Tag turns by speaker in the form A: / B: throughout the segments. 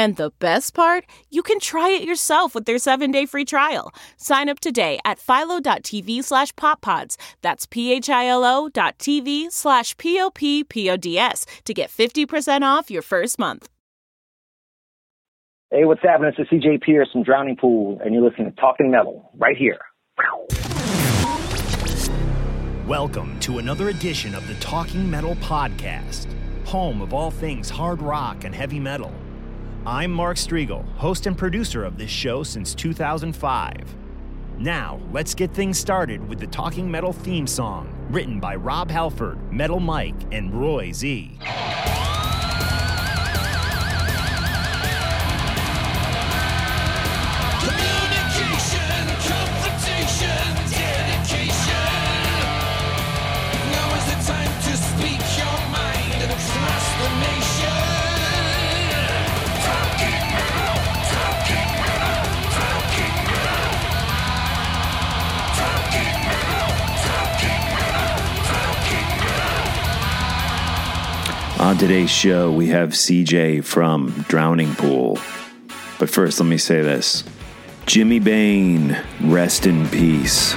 A: And the best part, you can try it yourself with their 7-day free trial. Sign up today at philo.tv slash poppods. That's p-h-i-l-o dot tv slash p-o-p-p-o-d-s to get 50% off your first month.
B: Hey, what's happening? It's CJ Pierce from Drowning Pool, and you're listening to Talking Metal right here.
C: Welcome to another edition of the Talking Metal Podcast, home of all things hard rock and heavy metal. I'm Mark Strigl, host and producer of this show since 2005. Now, let's get things started with the Talking Metal theme song, written by Rob Halford, Metal Mike, and Roy Z.
D: today's show, we have CJ from Drowning Pool. But first, let me say this Jimmy Bain, rest in peace.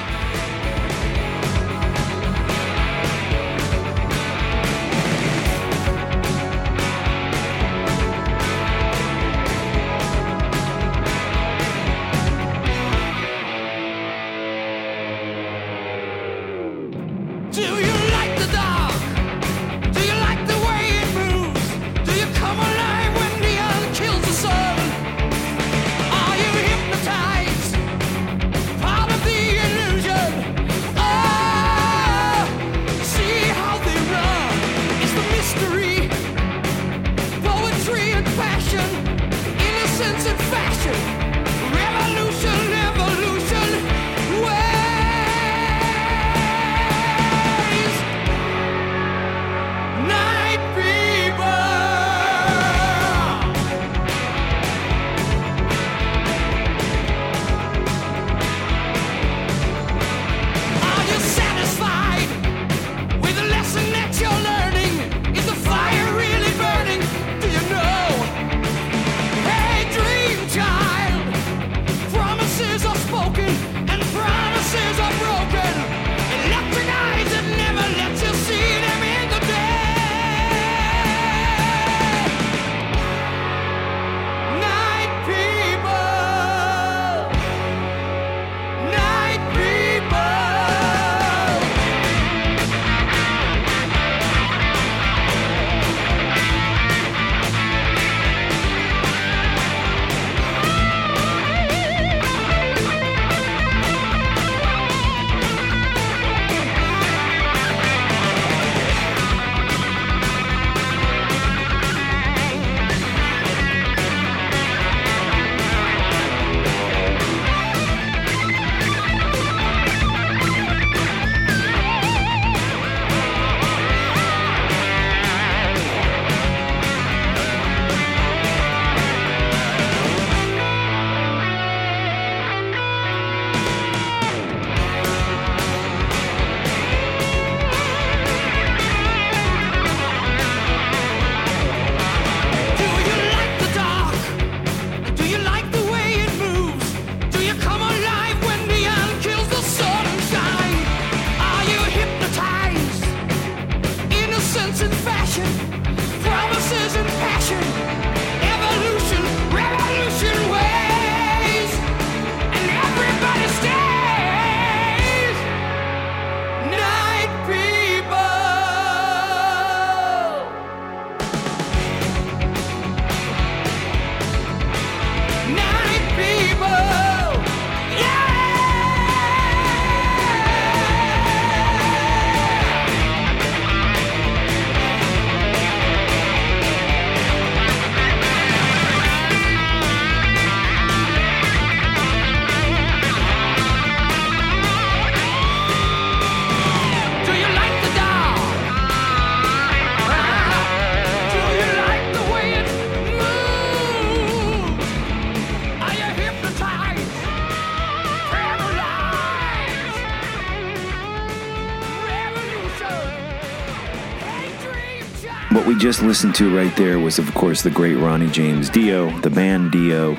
D: Just listened to right there was, of course, the great Ronnie James Dio, the band Dio,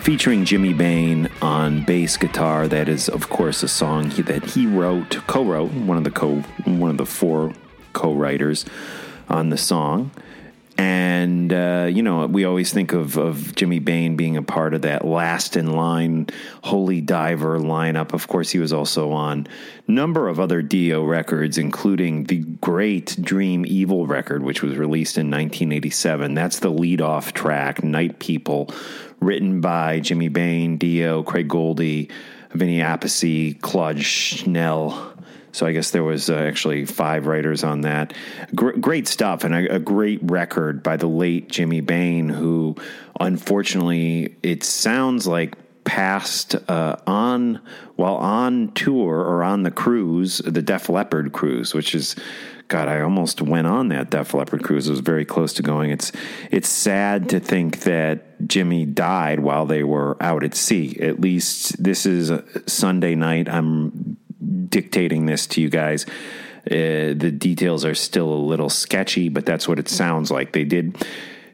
D: featuring Jimmy Bain on bass guitar. That is, of course, a song he, that he wrote, co-wrote, one of the co, one of the four co-writers on the song. And, uh, you know, we always think of, of Jimmy Bain being a part of that last in line Holy Diver lineup. Of course, he was also on number of other Dio records, including the great Dream Evil record, which was released in 1987. That's the lead off track, Night People, written by Jimmy Bain, Dio, Craig Goldy, Vinny Appice, Claude Schnell. So I guess there was uh, actually five writers on that. Gr- great stuff and a, a, great record by the late Jimmy Bain, who unfortunately it sounds like passed uh, on while on tour or on the cruise, the Def Leppard cruise, which is. God, I almost went on that Def Leppard cruise. It was very close to going. It's it's sad to think that Jimmy died while they were out at sea. At least this is Sunday night. I'm dictating this to you guys. Uh, the details are still a little sketchy, but that's what it sounds like. They did.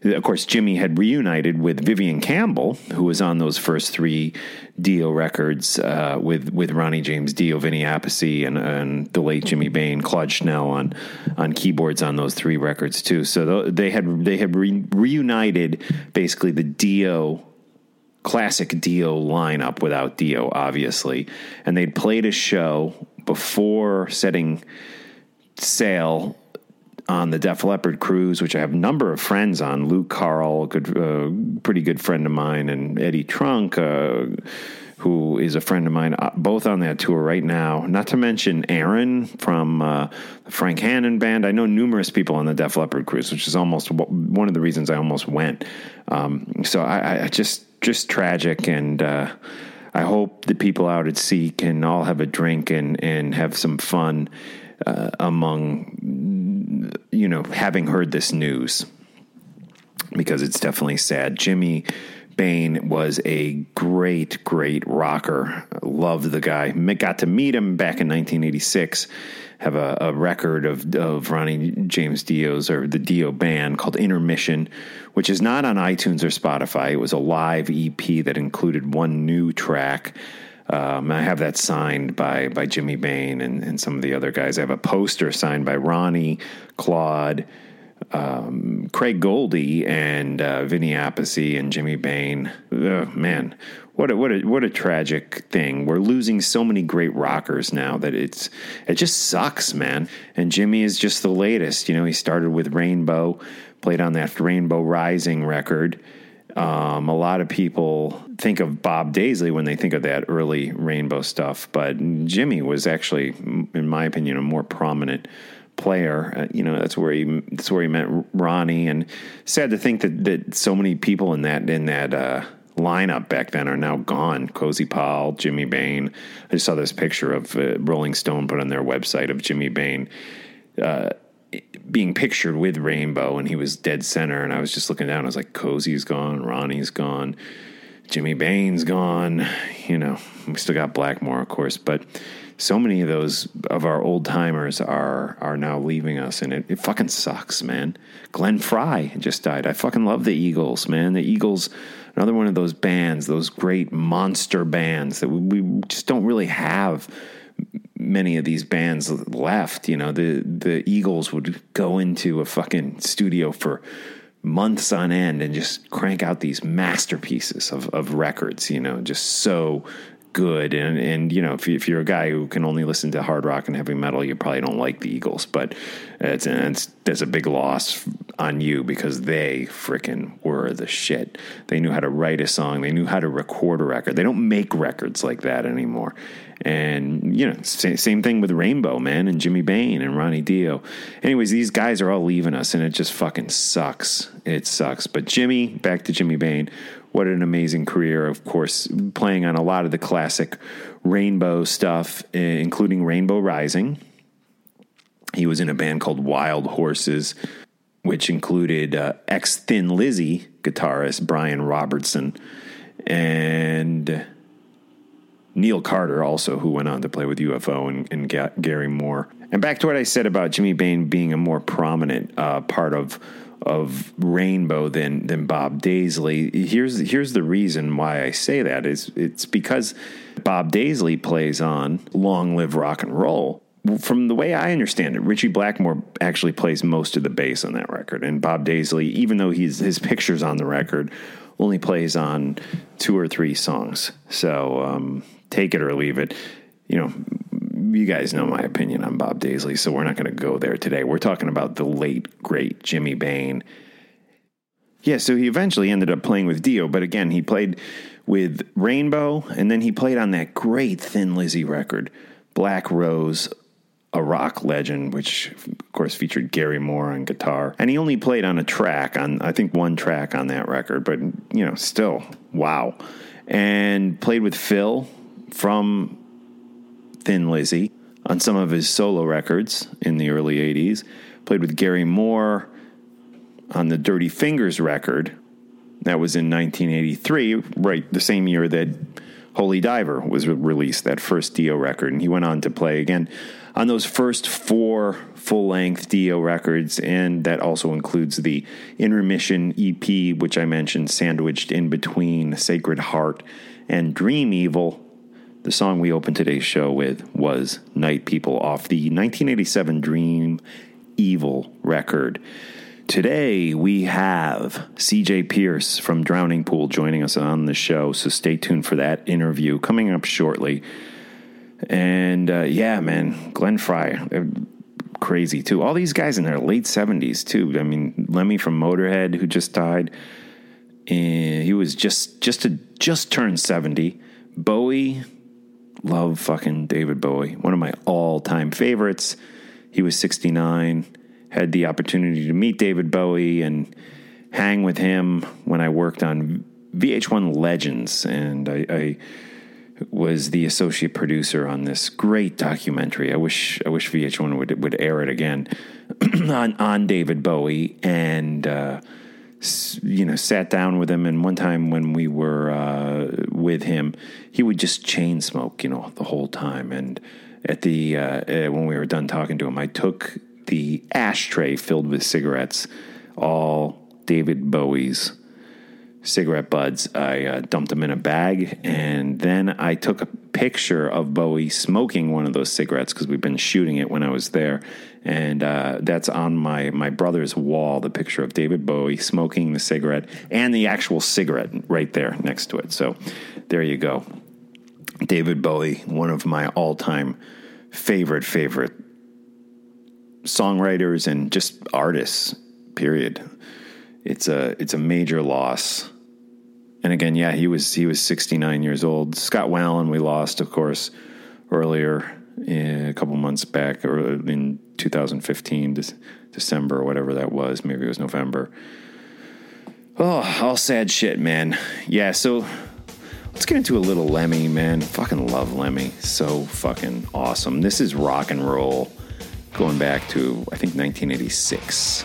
D: Of course, Jimmy had reunited with Vivian Campbell, who was on those first three Dio records uh, with with Ronnie James Dio, Vinny Appice, and, and the late Jimmy Bain, Claude Schnell on on keyboards on those three records too. So they had they had re- reunited basically the Dio classic Dio lineup without Dio, obviously. And they'd played a show before setting sail on the Def Leppard cruise, which I have a number of friends on. Luke Carl, a good, uh, pretty good friend of mine, and Eddie Trunk, uh, who is a friend of mine, uh, both on that tour right now. Not to mention Aaron from uh, the Frank Hannon band. I know numerous people on the Def Leppard cruise, which is almost one of the reasons I almost went. Um, so I, I just just tragic and. Uh, I hope the people out at sea can all have a drink and, and have some fun uh, among, you know, having heard this news because it's definitely sad. Jimmy Bain was a great, great rocker. Loved the guy. Got to meet him back in 1986 have a, a record of, of Ronnie James Dio's or the Dio band called Intermission, which is not on iTunes or Spotify. It was a live EP that included one new track. Um, I have that signed by by Jimmy Bain and, and some of the other guys. I have a poster signed by Ronnie, Claude, um, Craig Goldy, and uh, Vinny Appice and Jimmy Bain. Ugh, man, what a, what a what a tragic thing. We're losing so many great rockers now that it's it just sucks, man. And Jimmy is just the latest. You know, he started with Rainbow, played on that Rainbow Rising record. Um, a lot of people think of Bob Daisley when they think of that early Rainbow stuff, but Jimmy was actually, in my opinion, a more prominent player. Uh, you know, that's where he that's where he met Ronnie. And sad to think that that so many people in that in that. Uh, lineup back then are now gone. Cozy Powell, Jimmy Bain. I just saw this picture of uh, Rolling Stone put on their website of Jimmy Bain uh, being pictured with Rainbow, and he was dead center. And I was just looking down. I was like, Cozy's gone, Ronnie's gone, Jimmy Bain's gone. You know, we still got Blackmore, of course, but so many of those of our old timers are are now leaving us, and it, it fucking sucks, man. Glenn Frey just died. I fucking love the Eagles, man. The Eagles another one of those bands, those great monster bands that we, we just don't really have many of these bands left. You know, the the Eagles would go into a fucking studio for months on end and just crank out these masterpieces of, of records, you know, just so good. And, and you know, if, you, you're a guy who can only listen to hard rock and heavy metal, you probably don't like the Eagles. But it's, it's a big loss on you because they freaking were the shit. They knew how to write a song. They knew how to record a record. They don't make records like that anymore. And you know, same, same thing with Rainbow Man and Jimmy Bain and Ronnie Dio. Anyways, these guys are all leaving us, and it just fucking sucks. It sucks. But Jimmy, back to Jimmy Bain what an amazing career, of course, playing on a lot of the classic Rainbow stuff, eh, including Rainbow Rising. He was in a band called Wild Horses, which included uh, ex Thin Lizzy guitarist Brian Robertson and Neil Carter, also, who went on to play with UFO and, and Ga- Gary Moore. And back to what I said about Jimmy Bain being a more prominent uh, part of of Rainbow than than Bob Daisley. Here's here's the reason why I say that is it's because Bob Daisley plays on "Long Live Rock and Roll." From the way I understand it, Ritchie Blackmore actually plays most of the bass on that record, and Bob Daisley, even though he's his pictures on the record, only plays on two or three songs. So um, take it or leave it. You know, you guys know my opinion on Bob Daisley, so we're not going to go there today. We're talking about the late, great Jimmy Bain. Yeah, so he eventually ended up playing with Dio, but again, he played with Rainbow, and then he played on that great Thin Lizzy record, Black Rose, a rock legend, which of course featured Gary Moore on guitar. And he only played on a track, on I think one track on that record, but you know, still, wow. And played with Phil from Thin Lizzy on some of his solo records in the early 80s. Played with Gary Moore on the Dirty Fingers record. That was in 1983, right the same year that Holy Diver was released, that first Dio record. And he went on to play again on those first four full length Dio records. And that also includes the Intermission EP, which I mentioned, sandwiched in between Sacred Heart and Dream Evil. The song we opened today's show with was Night People off the 1987 Dream Evil record. Today we have CJ Pierce from Drowning Pool joining us on the show, so stay tuned for that interview coming up shortly. And uh, yeah, man, Glenn Frey, crazy too. All these guys in their late 70s too. I mean, Lemmy from Motorhead, who just died, and he was just just to just turned 70. Bowie, love fucking David Bowie, one of my all time favorites. He was 69, had the opportunity to meet David Bowie and hang with him when I worked on VH1 Legends, and I, I was the associate producer on this great documentary. I wish I wish VH1 would would air it again on on David Bowie and. Uh, you know, sat down with him, and one time when we were uh, with him, he would just chain smoke, you know, the whole time. And at the uh, uh, when we were done talking to him, I took the ashtray filled with cigarettes, all David Bowie's cigarette buds. I uh, dumped them in a bag, and then I took a picture of Bowie smoking one of those cigarettes because we've been shooting it when I was there, and uh, that's on my my brother's wall. The picture of David Bowie smoking the cigarette and the actual cigarette right there next to it. So there you go. David Bowie, one of my all time favorite favorite songwriters and just artists. Period. It's a it's a major loss. And again, yeah, he was he was 69 years old. Scott Weiland, we lost, of course, earlier Eh, a couple months back, or in 2015, December or whatever that was. Maybe it was November. Oh, all sad shit, man. Yeah, so let's get into a little Lemmy, man. Fucking love Lemmy. So fucking awesome. This is rock and roll going back to, I think, 1986.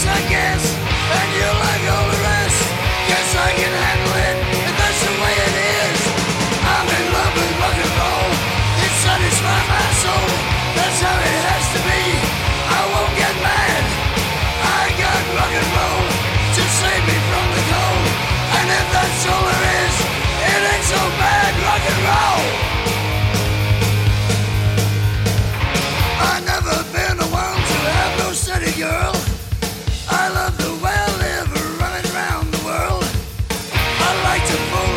E: How I like to
D: move.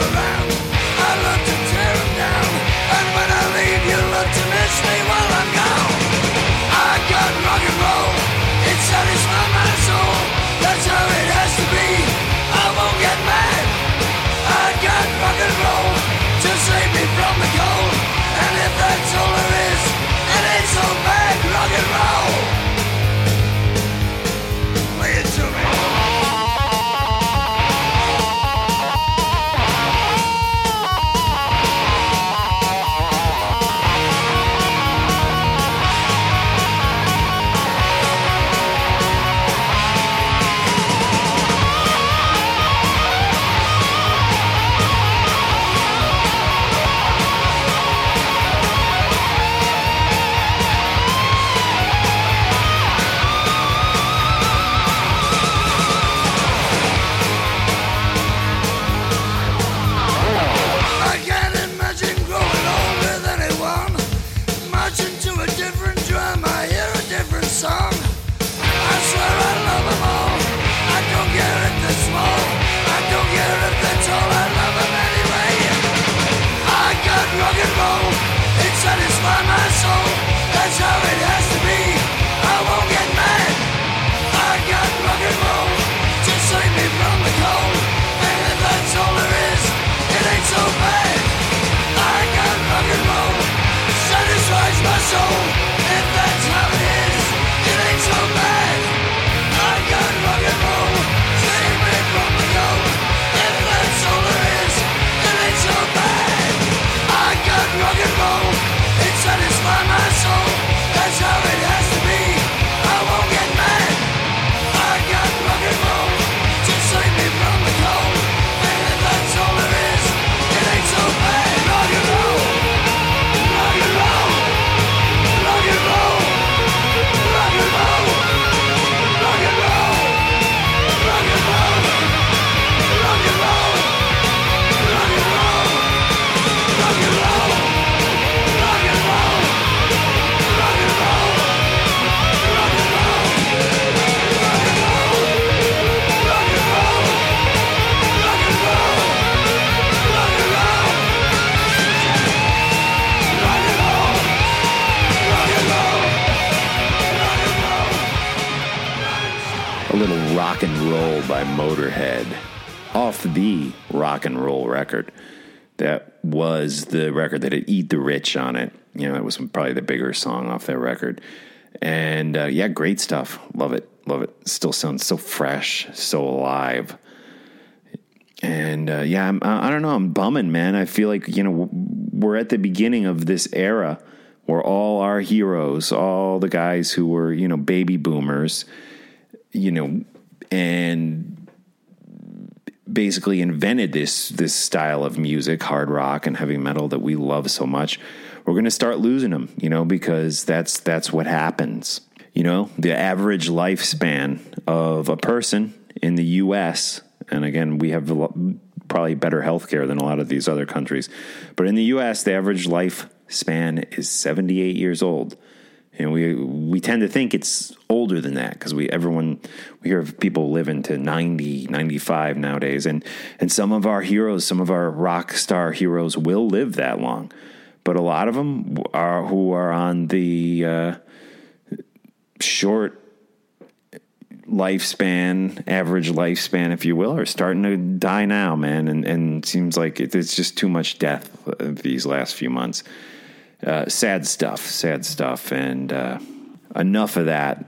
D: Record that had Eat the Rich on it. You know, that was probably the bigger song off that record. And uh, yeah, great stuff. Love it. Love it. Still sounds so fresh, so alive. And uh, yeah, I'm, I I don't know. I'm bumming, man. I feel like, you know, we're at the beginning of this era where all our heroes, all the guys who were, you know, baby boomers, you know, and basically invented this this style of music, hard rock and heavy metal that we love so much. We're going to start losing them, you know, because that's that's what happens. You know, the average lifespan of a person in the U.S. and again, we have probably better healthcare than a lot of these other countries, but in the U.S., the average lifespan is 78 years old and we we tend to think it's older than that because we everyone we hear of people living to 90 95 nowadays. And and some of our heroes some of our rock star heroes will live that long. But a lot of them are who are on the uh, short lifespan average lifespan if you will are starting to die now man. And and seems like it, it's just too much death these last few months uh, sad stuff, sad stuff, and uh, enough of that.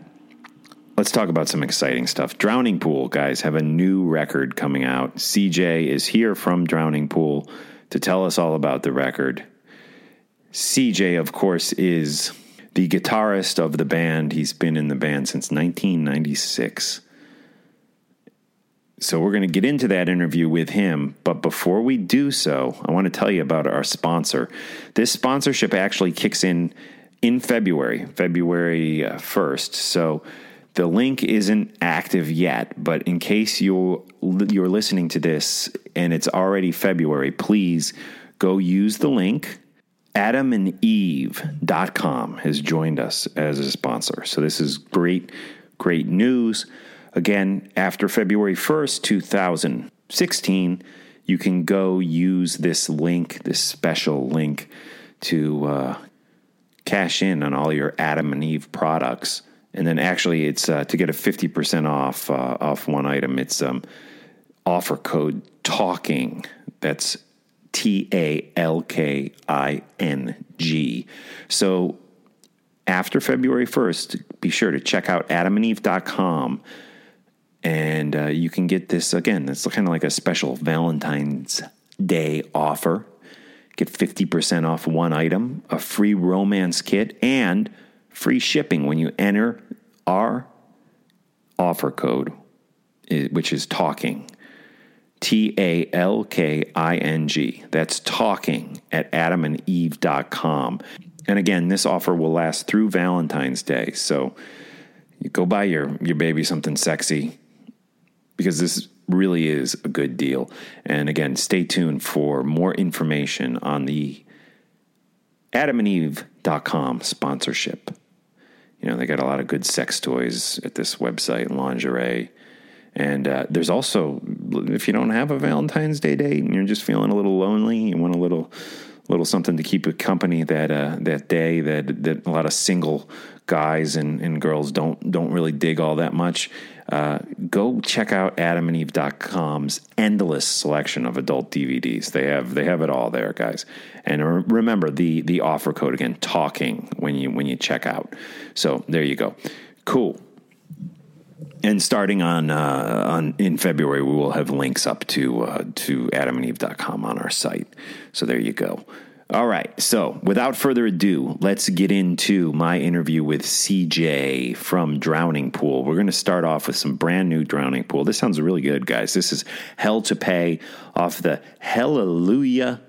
D: Let's talk about some exciting stuff. Drowning Pool guys have a new record coming out. CJ is here from Drowning Pool to tell us all about the record. CJ, of course, is the guitarist of the band. He's been in the band since 1996. So we're going to get into that interview with him. But before we do so, I want to tell you about our sponsor. This sponsorship actually kicks in in February, February uh, 1st. So the link isn't active yet, but in case you're, you're listening to this and it's already February, please go use the link. AdamandEve.com has joined us as a sponsor. So this is great, great news. Again, after February 1st, 2016, you can go use this link, this special link, to uh, cash in on all your Adam and Eve products. And then actually, it's uh, to get a 50% off uh, off one item. It's um, offer code TALKING. That's T A L K I N G. So after February 1st, be sure to check out adamandeve.com and uh, you can get this again. It's kind of like a special Valentine's Day offer. Get 50% off one item, a free romance kit, and free shipping when you enter our offer code, which is talking. T A L K I N G. That's talking at adamandeve.com. And again, this offer will last through Valentine's Day. So you go buy your, your baby something sexy because this really is a good deal. And again, stay tuned for more information on the adamandeve.com sponsorship. You know, they got a lot of good sex toys at this website, lingerie. And uh, there's also, if you don't have a Valentine's Day date and you're just feeling a little lonely, you want a little, little something to keep you company that uh, that day that that a lot of single guys and, and girls don't don't really dig all that much. Uh, go check out adamandeve.com's endless selection of adult DVDs. They have they have it all there, guys. And re- remember the the offer code again, talking when you when you check out. So there you go. Cool. And starting on uh, on in February, we will have links up to uh, to adamandeve.com on our site. So there you go. All right. So without further ado, let's get into my interview with CJ from Drowning Pool. We're going to start off with some brand new Drowning Pool. This sounds really good, guys. This is Hell to Pay off the Hallelujah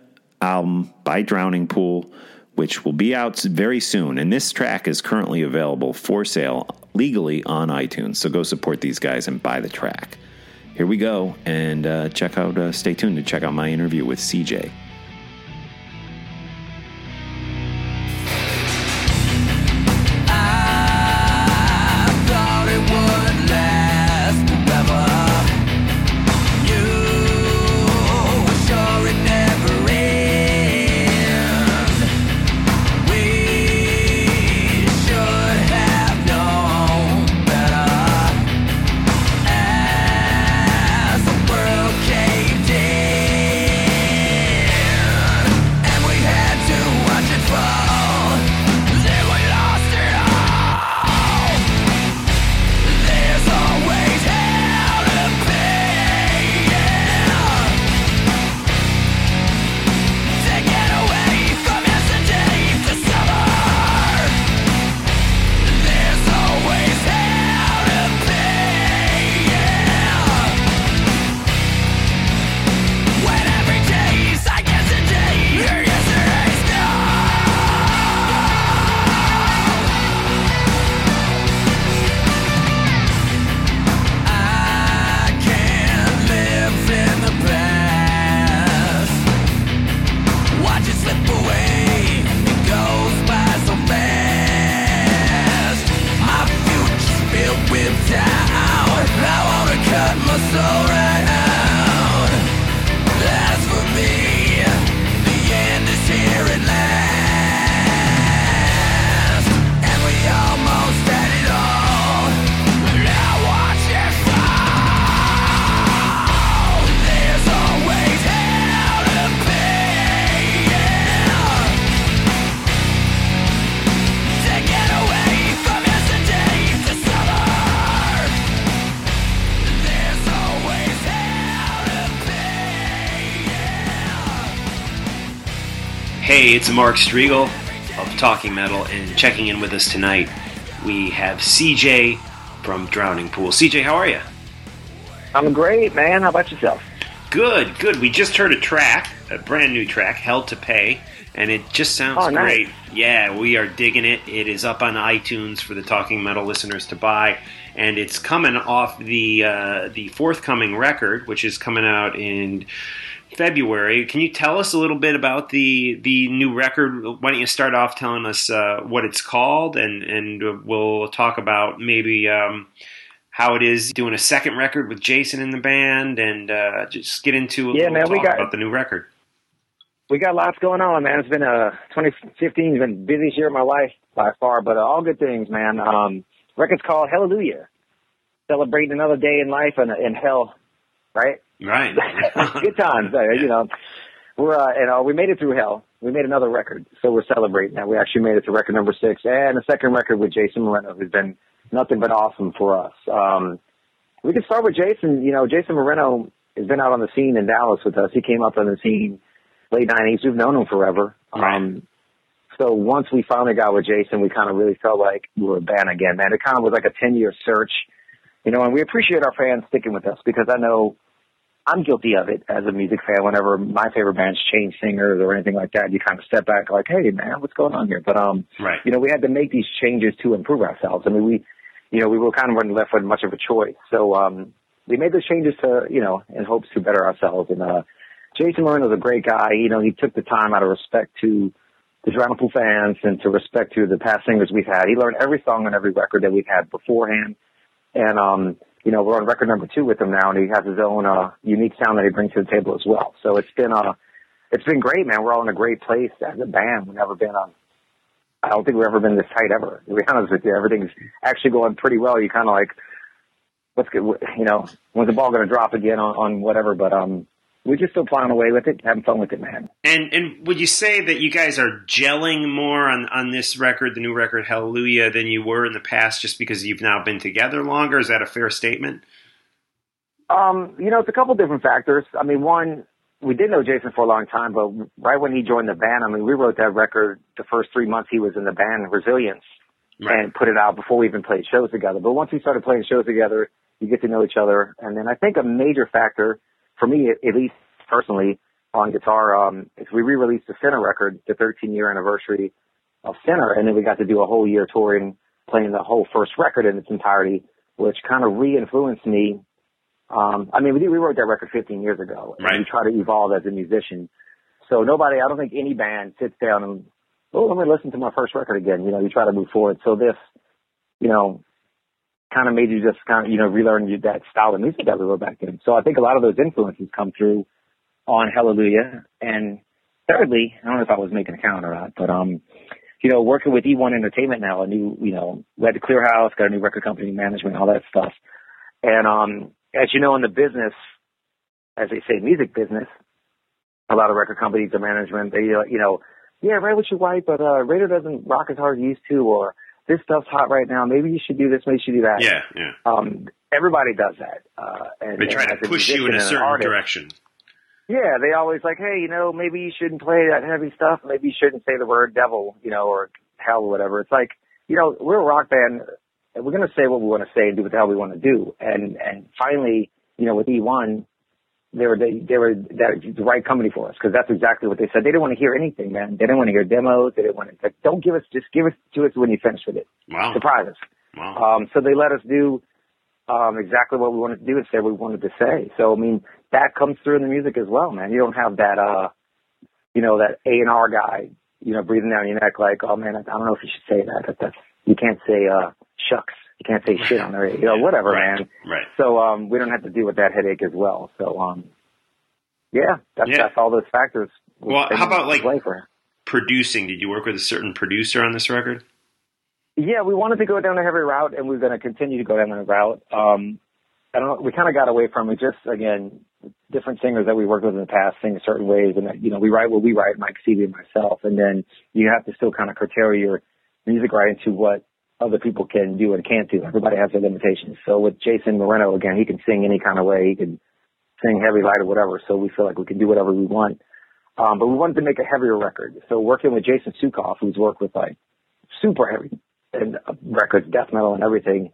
D: album by Drowning Pool, which will be out very soon. And this track is currently available for sale legally on iTunes. So go support these guys and buy the track. Here we go. And uh, check out, uh, stay tuned to check out my interview with CJ.
F: Hey, it's Mark Strigl of Talking Metal, and checking in with us tonight, we have CJ from Drowning Pool. CJ, how are you?
B: I'm great, man. How about yourself?
F: Good, good. We just heard a track, a brand new track, Hell to Pay, and it just sounds
B: Oh, nice.
F: great. Yeah, we are digging it. It is up on iTunes for the Talking Metal listeners to buy, and it's coming off the uh, the forthcoming record, which is coming out in February. Can you tell us a little bit about the the new record? Why don't you start off telling us uh, what it's called, and and we'll talk about maybe um, how it is doing a second record with Jasen in the band, and uh, just get into a
B: Yeah,
F: little
B: man, we got-
F: about the new record.
B: We got lots going on, man. It's been uh 2015 has been the busiest year of my life by far, but uh, all good things, man. Um, record's called Hallelujah, celebrating another day in life and in hell, right?
F: Right.
B: good times, uh, you know. We're uh, and uh, we made it through hell. We made another record, so we're celebrating that. We actually made it to record number six, and a second record with Jasen Moreno, who's been nothing but awesome for us. Um, we can start with Jasen. You know, Jasen Moreno has been out on the scene in Dallas with us. He came up on the scene late '90s. We've known him forever.
F: Right.
B: Um, so once we finally got with Jasen, we kind of really felt like we were a band again, man. It kind of was like a 10 year search, you know, and we appreciate our fans sticking with us because I know I'm guilty of it as a music fan. Whenever my favorite bands change singers or anything like that, you kind of step back like, hey, man, what's going on here? But, um,
F: Right.
B: you know, we had to make these changes to improve ourselves. I mean, we, you know, we were kind of left with much of a choice. So, um, we made those changes to, you know, in hopes to better ourselves. And, uh, Jasen Moreno's a great guy. You know, he took the time out of respect to to Drowned Pool fans and to respect to the past singers we've had. He learned every song on every record that we've had beforehand. And, um, you know, we're on record number two with him now and he has his own, uh, unique sound that he brings to the table as well. So it's been, uh, it's been great, man. We're all in a great place as a band. We've never been on, I don't think we've ever been this tight ever. To be honest with you, everything's actually going pretty well. You kind of like, what's good, you know, when's the ball going to drop again on, on whatever, but, um, we're just still plowing away with it, having fun with it, man.
F: And and would you say that you guys are gelling more on on this record, the new record, Hallelujah, than you were in the past, just because you've now been together longer? Is that a fair statement?
B: Um, you know, it's a couple different factors. I mean, one, we did know Jasen for a long time, but right when he joined the band, I mean, we wrote that record the first three months he was in the band, Resilience, right. and put it out before we even played shows together. But once we started playing shows together, you get to know each other. And then I think a major factor for me, at least personally, on guitar, um, is we re-released the Sinner record, the 13 year anniversary of Sinner, and then we got to do a whole year touring, playing the whole first record in its entirety, which kind of re-influenced me. Um, I mean, we, we wrote that record 15 years ago, and
F: right.
B: we try to evolve as a musician. So nobody, I don't think any band sits down and, oh, let me listen to my first record again. You know, you try to move forward. So this, you know, kind of made you just kind of, you know, relearn that style of music that we wrote back then. So I think a lot of those influences come through on Hallelujah. And thirdly, I don't know if I was making a count or not, but, um, you know, working with E1 Entertainment now, a new, you know, we had the Clear House, got a new record company management, all that stuff. And, um, as you know, in the business, as they say, music business, a lot of record companies or management, they, uh, you know, yeah, right with your wife, but, uh, radio doesn't rock as hard as it used to, or, this stuff's hot right now. Maybe you should do this. Maybe you should do that.
F: Yeah, yeah.
B: Um, everybody does that. Uh, and
F: they try
B: and
F: to push you in a certain
B: artist,
F: direction.
B: Yeah, they always like, hey, you know, maybe you shouldn't play that heavy stuff. Maybe you shouldn't say the word devil, you know, or hell or whatever. It's like, you know, we're a rock band. And we're going to say what we want to say and do what the hell we want to do. And and finally, you know, with E1, they were they, they were that, the right company for us because that's exactly what they said. They didn't want to hear anything, man. They didn't want to hear demos. They didn't want to. Like, don't give us. Just give us to us when you finish with it.
F: Wow.
B: Surprise us.
F: Wow.
B: Um, so they let us do um, exactly what we wanted to do and say what we wanted to say. So I mean, that comes through in the music as well, man. You don't have that, uh, you know, that A and R guy, you know, breathing down your neck like, oh man, I, I don't know if you should say that. that that's you can't say uh, shucks. You can't say shit on the radio. Know, whatever,
F: right.
B: man.
F: Right.
B: So um, we don't have to deal with that headache as well. So um, yeah, that's,
F: Yeah.
B: that's all those factors.
F: Well, how about, like-? Producing. Did you work with a certain producer on this record?
B: Yeah, we wanted to go down a heavy route, and we're going to continue to go down that route. Um, I don't know. We kind of got away from it. Just again, different singers that we worked with in the past sing certain ways, and you know, we write what we write, Mike Stevie and myself, and then you have to still kind of curtail your music writing to what other people can do and can't do. Everybody has their limitations. So with Jasen Moreno, again, he can sing any kind of way. He can sing heavy, light, or whatever. So we feel like we can do whatever we want. Um, but we wanted to make a heavier record. So working with Jason Suecof, who's worked with like super heavy and uh, records, death metal and everything,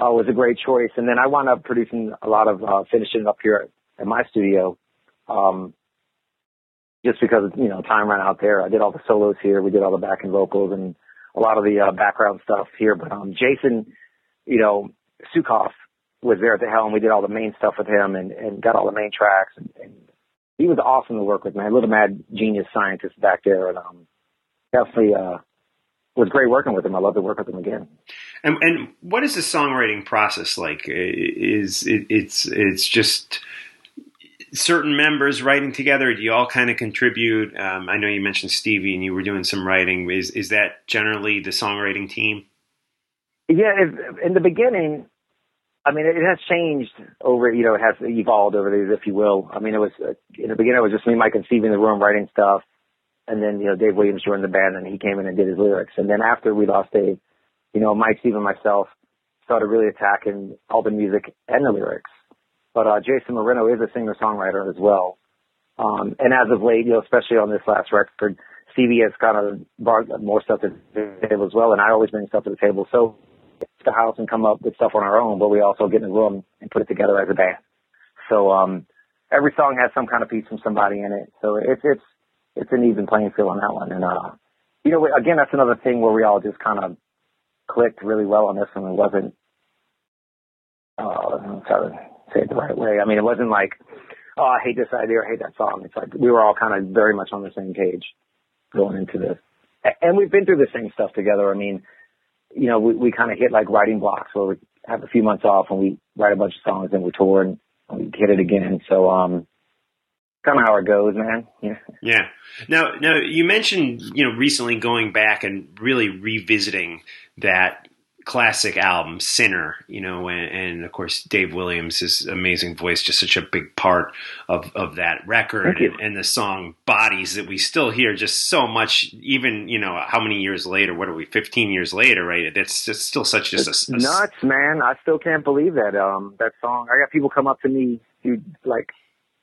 B: uh, was a great choice. And then I wound up producing a lot of, uh, finishing up here at my studio. Um, just because, you know, time ran out there. I did all the solos here. We did all the backing vocals and a lot of the, uh, background stuff here. But, um, Jason, you know, Suecof was there at the helm. We did all the main stuff with him and, and got all the main tracks and, and he was awesome to work with, man. A little mad genius scientist back there, and um, definitely uh, was great working with him. I love to work with him again.
F: And, and what is the songwriting process like? Is it, it's it's just certain members writing together? Do you all kind of contribute? Um, I know you mentioned Stevie, and you were doing some writing. Is is that generally the songwriting team?
B: Yeah, if, in the beginning, I mean, it has changed over, you know, it has evolved over the years, if you will. I mean, it was, uh, in the beginning, it was just me, Mike, and Steve in the room writing stuff. And then, you know, Dave Williams joined the band and he came in and did his lyrics. And then after we lost Dave, you know, Mike, Steve, and myself started really attacking all the music and the lyrics. But, uh, Jasen Moreno is a singer-songwriter as well. Um, and as of late, you know, especially on this last record, Stevie has kind of brought more stuff to the table as well. And I always bring stuff to the table. So, the house and come up with stuff on our own, but we also get in the room and put it together as a band. So um every song has some kind of piece from somebody in it. So it's it's it's an even playing field on that one. And uh you know again that's another thing where we all just kind of clicked really well on this one. It wasn't uh to say it the right way. I mean it wasn't like oh I hate this idea or I hate that song. It's like we were all kind of very much on the same page going into this. and we've been through the same stuff together. I mean, you know, we, we kind of hit like writing blocks where we have a few months off and we write a bunch of songs and we tour and we hit it again. So, um, kind of how it goes, man. Yeah.
F: Yeah. Now, now you mentioned you know recently going back and really revisiting that classic album, Sinner, you know, and, and, of course Dave Williams' his amazing voice, just such a big part of, of that record and, and, the song Bodies that we still hear just so much, even, you know, how many years later, what are we, 15 years later, right? It's just still such just a, a,
B: nuts, man. I still can't believe that, um, that song. I got people come up to me, dude, like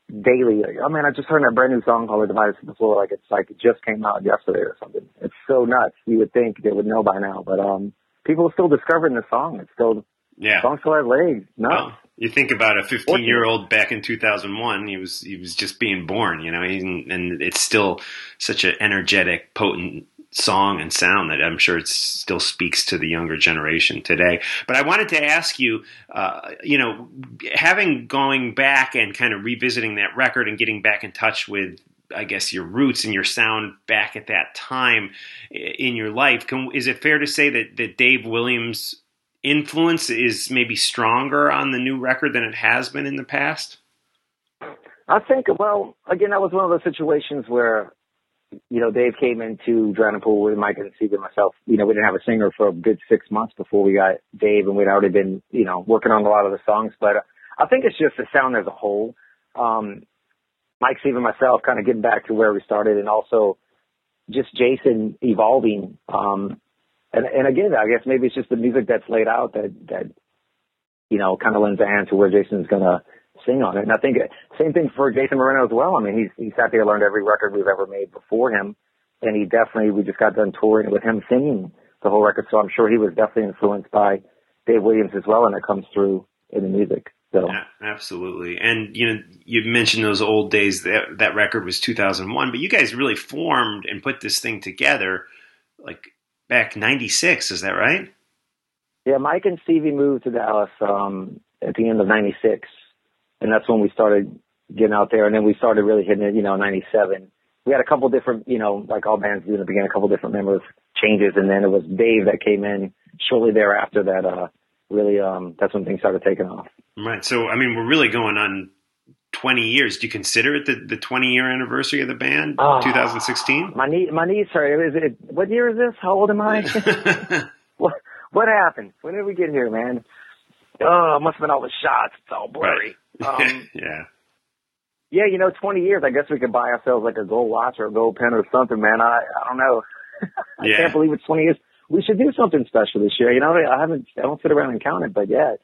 B: daily. Like, oh man, I just heard that brand new song called The Divided to the Floor. Like it's like it just came out yesterday or something. It's so nuts. You would think they would know by now, but, um, people are still discovering the song. It's still yeah, song still has legs. No. Well,
F: you think about a 15 year old back in 2001. He was he was just being born, you know, and it's still such an energetic, potent song and sound that I'm sure it still speaks to the younger generation today. But I wanted to ask you, uh, you know, having going back and kind of revisiting that record and getting back in touch with I guess your roots and your sound back at that time in your life. Can, is it fair to say that, that Dave Williams' influence is maybe stronger on the new record than it has been in the past?
B: I think, well, again, that was one of those situations where, you know, Dave came into Drowning Pool with Mike and and myself. You know, we didn't have a singer for a good six months before we got Dave, and we'd already been, you know, working on a lot of the songs. But I think it's just the sound as a whole. Um, Mike, Steve, and myself kind of getting back to where we started, and also just Jasen evolving. Um, and, and again, I guess maybe it's just the music that's laid out that that you know kind of lends a hand to where Jasen's gonna sing on it. And I think same thing for Jasen Moreno as well. I mean, he's he sat there learned every record we've ever made before him, and he definitely we just got done touring with him singing the whole record, so I'm sure he was definitely influenced by Dave Williams as well, and it comes through in the music. So
F: absolutely, and you know, you mentioned those old days. That that record was 2001, but you guys really formed and put this thing together, like back '96. Is that right?
B: Yeah, Mike and Stevie moved to Dallas um, at the end of '96, and that's when we started getting out there. And then we started really hitting it, you know, '97. We had a couple different, you know, like all bands do in the beginning, a couple different members changes, and then it was Dave that came in shortly thereafter. That uh, really, um, that's when things started taking off.
F: Right. So, I mean, we're really going on 20 years. Do you consider it the, the 20 year anniversary of the band, oh, 2016?
B: My knee, my knees hurt. Is it, what year is this? How old am I? what, what happened? When did we get here, man? Oh, it must have been all the shots. It's all blurry.
F: Right. Um, yeah.
B: Yeah, you know, 20 years. I guess we could buy ourselves like a gold watch or a gold pen or something, man. I, I don't know. I yeah. can't believe it's 20 years. We should do something special this year. You know, I haven't, I don't sit around and count it, but yeah,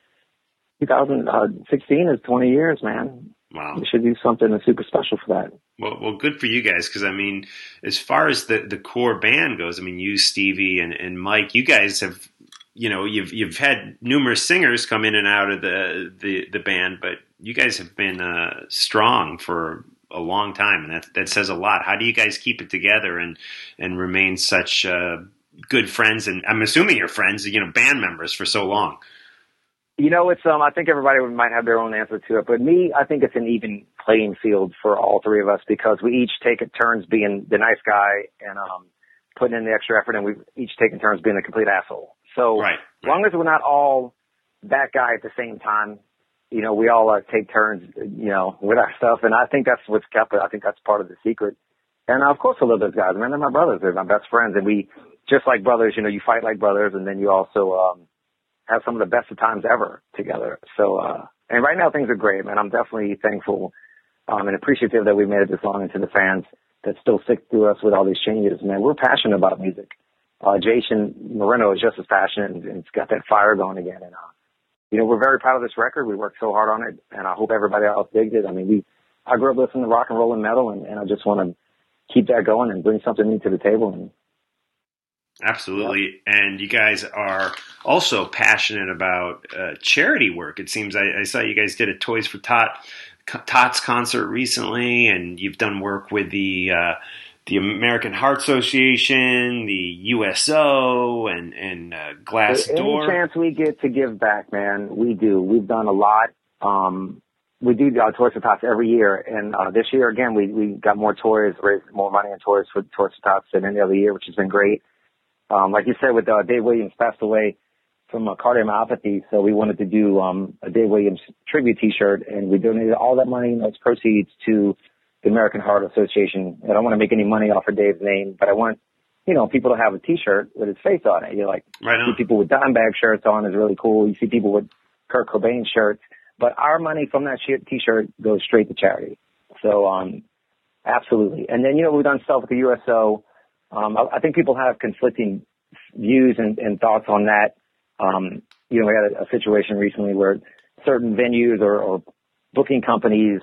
B: 2016 is 20 years, man.
F: Wow.
B: We should do something super special for that.
F: Well, well, good for you guys because I mean, as far as the the core band goes, I mean, you, Stevie, and, and Mike, you guys have, you know, you've you've had numerous singers come in and out of the the, the band, but you guys have been uh, strong for a long time, and that that says a lot. How do you guys keep it together and and remain such uh, good friends? And I'm assuming you're friends, you know, band members for so long.
B: You know, it's um. I think everybody might have their own answer to it, but me, I think it's an even playing field for all three of us because we each take it turns being the nice guy and um putting in the extra effort, and we each taking turns being a complete asshole. So
F: right,
B: as long as we're not all that guy at the same time, you know, we all uh, take turns, you know, with our stuff, and I think that's what's kept it. I think that's part of the secret. And uh, of course, I love those guys. Man, they're my brothers. They're my best friends, and we just like brothers. You know, you fight like brothers, and then you also um have some of the best of times ever together. So, uh, and right now things are great, man. I'm definitely thankful um, and appreciative that we made it this long and to the fans that still stick through us with all these changes, man. We're passionate about music. Uh, Jasen Moreno is just as passionate and, and it's got that fire going again. And, uh, you know, we're very proud of this record. We worked so hard on it and I hope everybody else digged it. I mean, we, I grew up listening to rock and roll and metal and, and I just want to keep that going and bring something new to the table and
F: Absolutely. Yep. And you guys are also passionate about uh, charity work. It seems I, I, saw you guys did a Toys for Tot Tots concert recently, and you've done work with the uh, the American Heart Association, the USO, and and uh, Glass
B: Any chance we get to give back, man, we do. We've done a lot. Um, we do uh, Toys for Tots every year, and uh, this year again we we got more toys, raised more money on toys for Toys for Tots than any other year, which has been great. Um, like you said, with uh, Dave Williams passed away from a cardiomyopathy, so we wanted to do um, a Dave Williams tribute T-shirt, and we donated all that money and those proceeds to the American Heart Association. I don't want to make any money off of Dave's name, but I want you know people to have a T-shirt with his face on it. You know, like
F: Right on.
B: see people with Dimebag shirts on is really cool. You see people with Kurt Cobain shirts, but our money from that T-shirt goes straight to charity. So um, absolutely. And then you know we've done stuff with the USO. Um, I, I think people have conflicting views and, and thoughts on that. Um, you know, we had a, a situation recently where certain venues or, or booking companies,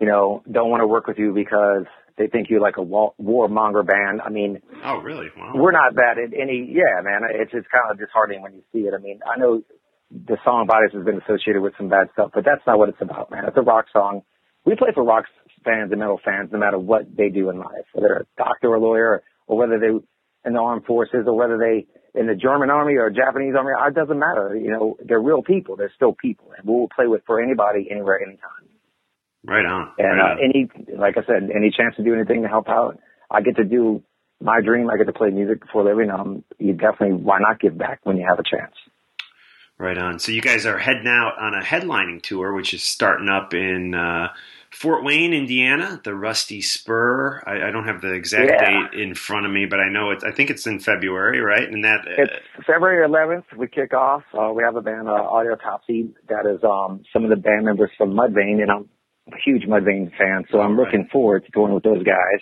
B: you know, don't want to work with you because they think you're like a wa- warmonger band. I mean,
F: Oh, really? Wow.
B: we're not bad at any. Yeah, man, it's it's kind of disheartening when you see it. I mean, I know the song Bodies has been associated with some bad stuff, but that's not what it's about, man. It's a rock song. We play for rock fans and metal fans, no matter what they do in life, whether they're a doctor or a lawyer, or whether they in the armed forces, or whether they in the German army or Japanese army. It doesn't matter. You know, they're real people. They're still people, and we'll play with for anybody, anywhere, anytime.
F: Right on.
B: And
F: right
B: uh,
F: on.
B: any, like I said, any chance to do anything to help out, I get to do my dream. I get to play music for a living. Um, you definitely why not give back when you have a chance.
F: Right on. So you guys are heading out on a headlining tour, which is starting up in uh, Fort Wayne, Indiana, the Rusty Spur. I, I don't have the exact
B: Yeah.
F: date in front of me, but I know it's. I think it's in February, right? And that uh,
B: It's February 11th. We kick off. Uh, we have a band, uh, Audiotopsy, that is um, some of the band members from Mudvayne, and I'm a huge Mudvayne fan, so I'm
F: Right.
B: looking forward to going with those guys.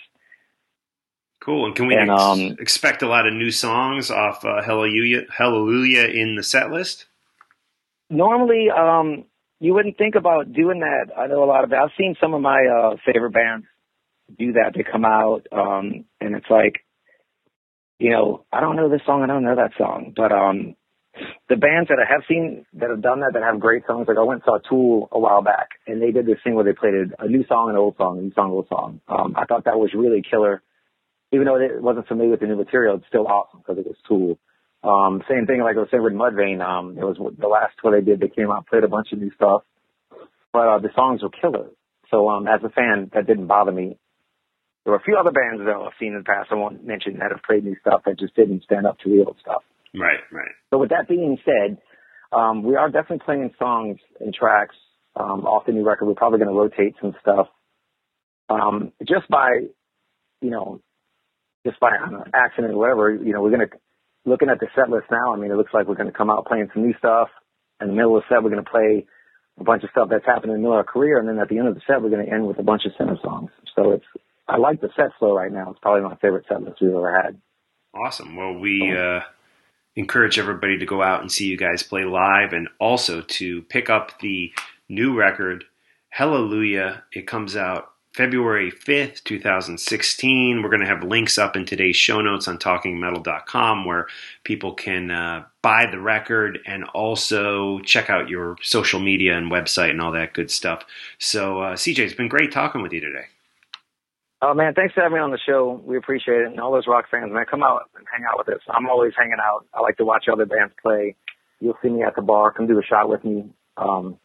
F: cool. And can we
B: and,
F: ex-
B: um,
F: expect a lot of new songs off uh, Hallelujah, Hallelujah in the set list?
B: Normally, um, you wouldn't think about doing that. I know a lot of. I've seen some of my uh, favorite bands do that. They come out, um, and it's like, you know, I don't know this song, I don't know that song, but um, the bands that I have seen that have done that, that have great songs, like I went and saw Tool a while back, and they did this thing where they played a, a new song, and an old song, a new song, old song. Um, I thought that was really killer. Even though it wasn't familiar with the new material, it's still awesome because it was Tool. Um, same thing like I was saying with Mudvayne. Um, it was the last tour they did. They came out, played a bunch of new stuff, but uh, the songs were killer. So um, as a fan, that didn't bother me. There were a few other bands though I've seen in the past. I won't mention that have played new stuff that just didn't stand up to the old stuff.
F: Right, right.
B: So with that being said, um, we are definitely playing songs and tracks um, off the new record. We're probably going to rotate some stuff um, just by, you know, just by uh, accident or whatever. You know, we're going to looking at the set list now. I mean, it looks like we're going to come out playing some new stuff. In the middle of the set, we're going to play a bunch of stuff that's happened in the middle of our career, and then at the end of the set, we're going to end with a bunch of Sinner songs. So it's I like the set flow right now. It's probably my favorite set list we've ever had.
F: Awesome. Well, we uh, encourage everybody to go out and see you guys play live and also to pick up the new record, Hallelujah. It comes out February 5th, 2016. We're going to have links up in today's show notes on talkingmetal.com where people can uh, buy the record and also check out your social media and website and all that good stuff. So, uh, CJ, it's been great talking with you today.
B: Oh man, thanks for having me on the show. We appreciate it. And all those rock fans, man, come out and hang out with us. I'm always hanging out. I like to watch other bands play. You'll see me at the bar. Come do a shot with me. Um,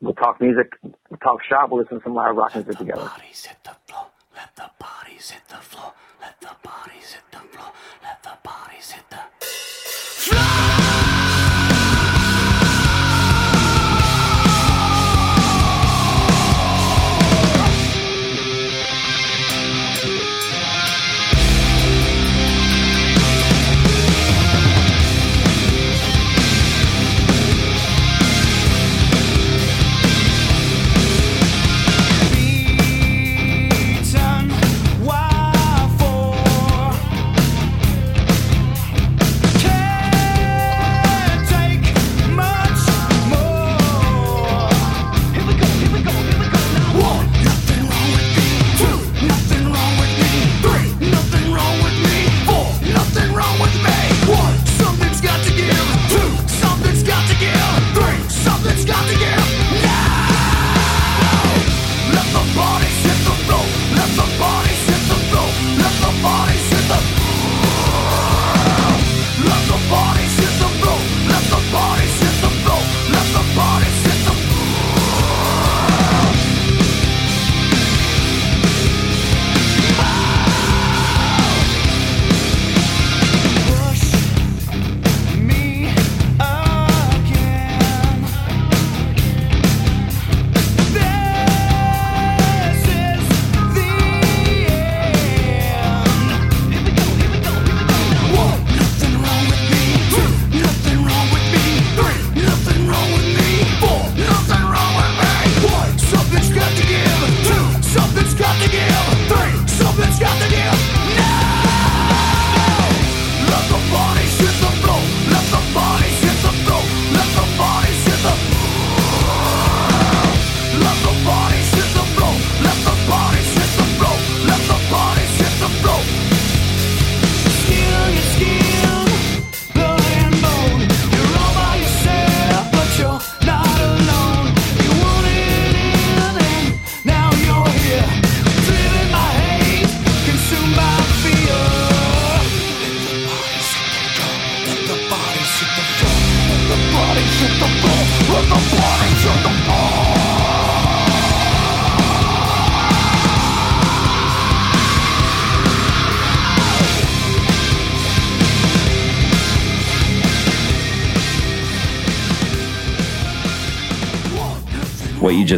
B: we'll talk music, we'll talk shop, we'll listen to some live rock music together.
E: bodies hit the floor. Let the bodies hit the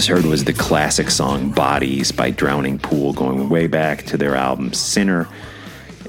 D: just heard was the classic song Bodies by Drowning Pool, going way back to their album Sinner.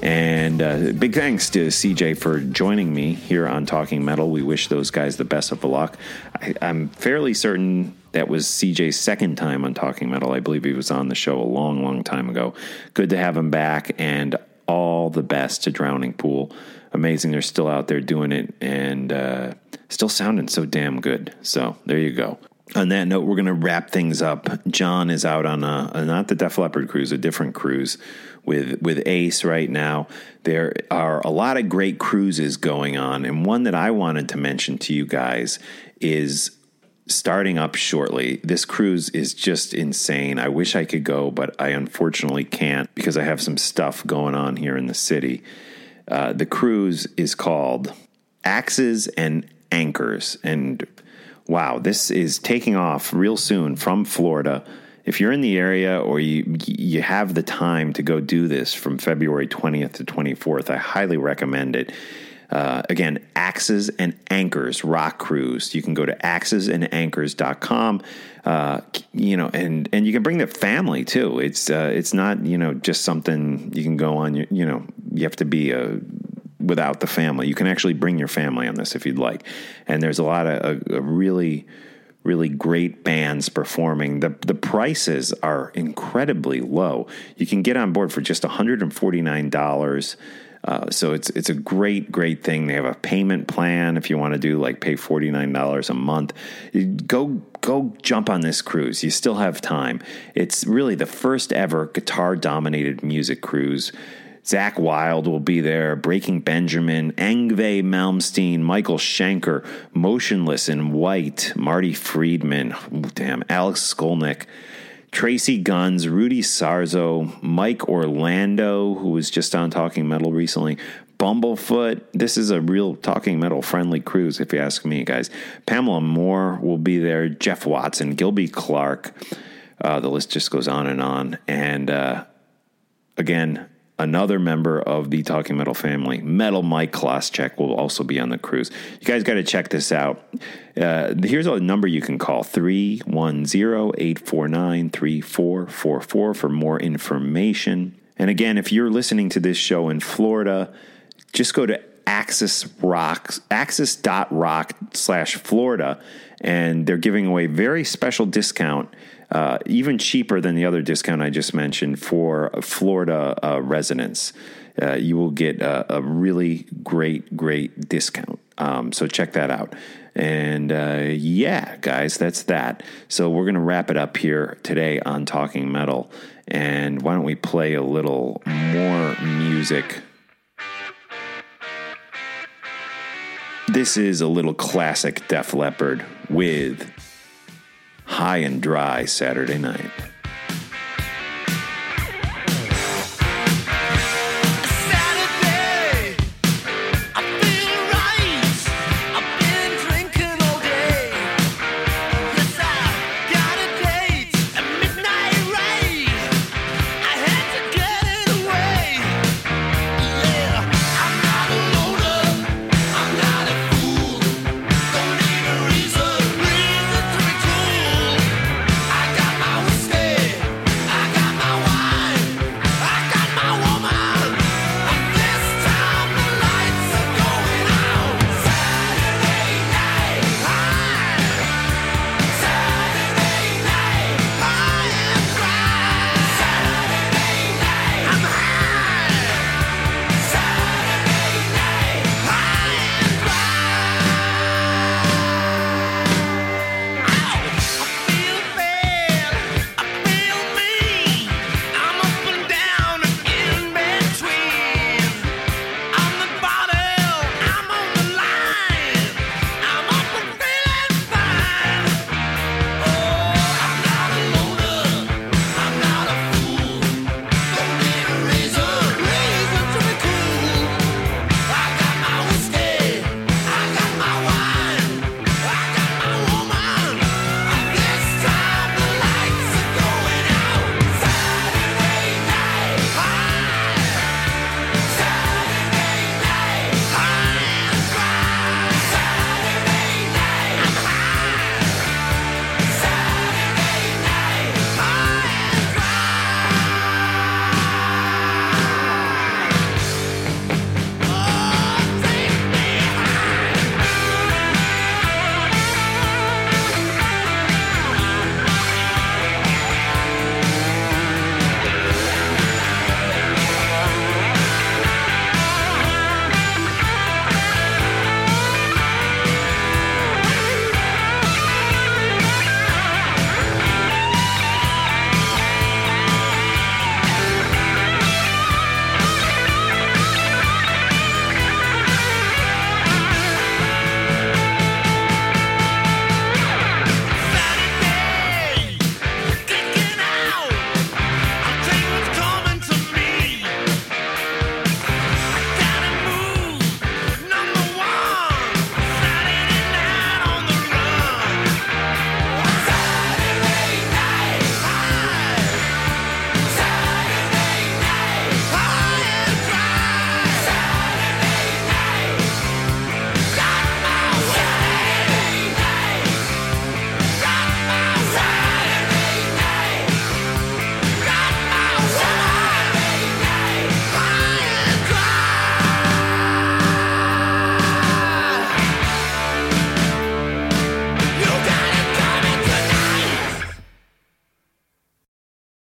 D: And uh, big thanks to CJ for joining me here on Talking Metal. We wish those guys the best of the luck. I, I'm fairly certain that was CJ's second time on Talking Metal. I believe he was on the show a long, long time ago. Good to have him back, and all the best to Drowning Pool. Amazing they're still out there doing it and uh, still sounding so damn good. So there you go on that note, we're going to wrap things up. John is out on a, a, not the Def Leppard cruise, a different cruise with with Ace right now. There are a lot of great cruises going on, and one that I wanted to mention to you guys is starting up shortly. This cruise is just insane. I wish I could go, but I unfortunately can't because I have some stuff going on here in the city. Uh, the cruise is called Axes and Anchors, and wow, this is taking off real soon from Florida. If you're in the area or you you have the time to go do this from February 20th to 24th, I highly recommend it. Uh, again, Axes and Anchors Rock Cruise. You can go to axesandanchors.com. Uh, you know, and and you can bring the family too. It's uh, it's not you know just something you can go on. You, you know, you have to be a without the family. You can actually bring your family on this if you'd like. And there's a lot of a, a really really great bands performing. The the prices are incredibly low. You can get on board for just $149. Uh, so it's it's a great great thing. They have a payment plan if you want to do like pay forty nine dollars a month. Go go jump on this cruise. You still have time. It's really the first ever guitar dominated music cruise. Zakk Wylde will be there, Breaking Benjamin, Yngwie Malmsteen, Michael Schenker, Motionless in White, Marty Friedman, damn, Alex Skolnick, Tracii Guns, Rudy Sarzo, Mike Orlando, who was just on Talking Metal recently, Bumblefoot. This is a real Talking Metal friendly cruise, if you ask me, guys. Pamela Moore will be there, Jeff Watson, Gilby Clarke. Uh, the list just goes on and on. And uh, again, another member of the Talking Metal family, Metal Mike Chlasciak, will also be on the cruise. You guys got to check this out. Uh, here's a number you can call 310 849 3444 for more information. And again, if you're listening to this show in Florida, just go to Axis Rock, axis.rock slash Florida, and they're giving away very special discount uh, even cheaper than the other discount I just mentioned for Florida uh, residents. Uh, you will get a, a, really great, great discount. Um, so check that out. And uh, yeah, guys, that's that. So we're going to wrap it up here today on Talking Metal. And why don't we play a little more music? This is a little classic Def Leppard with High and Dry Saturday night.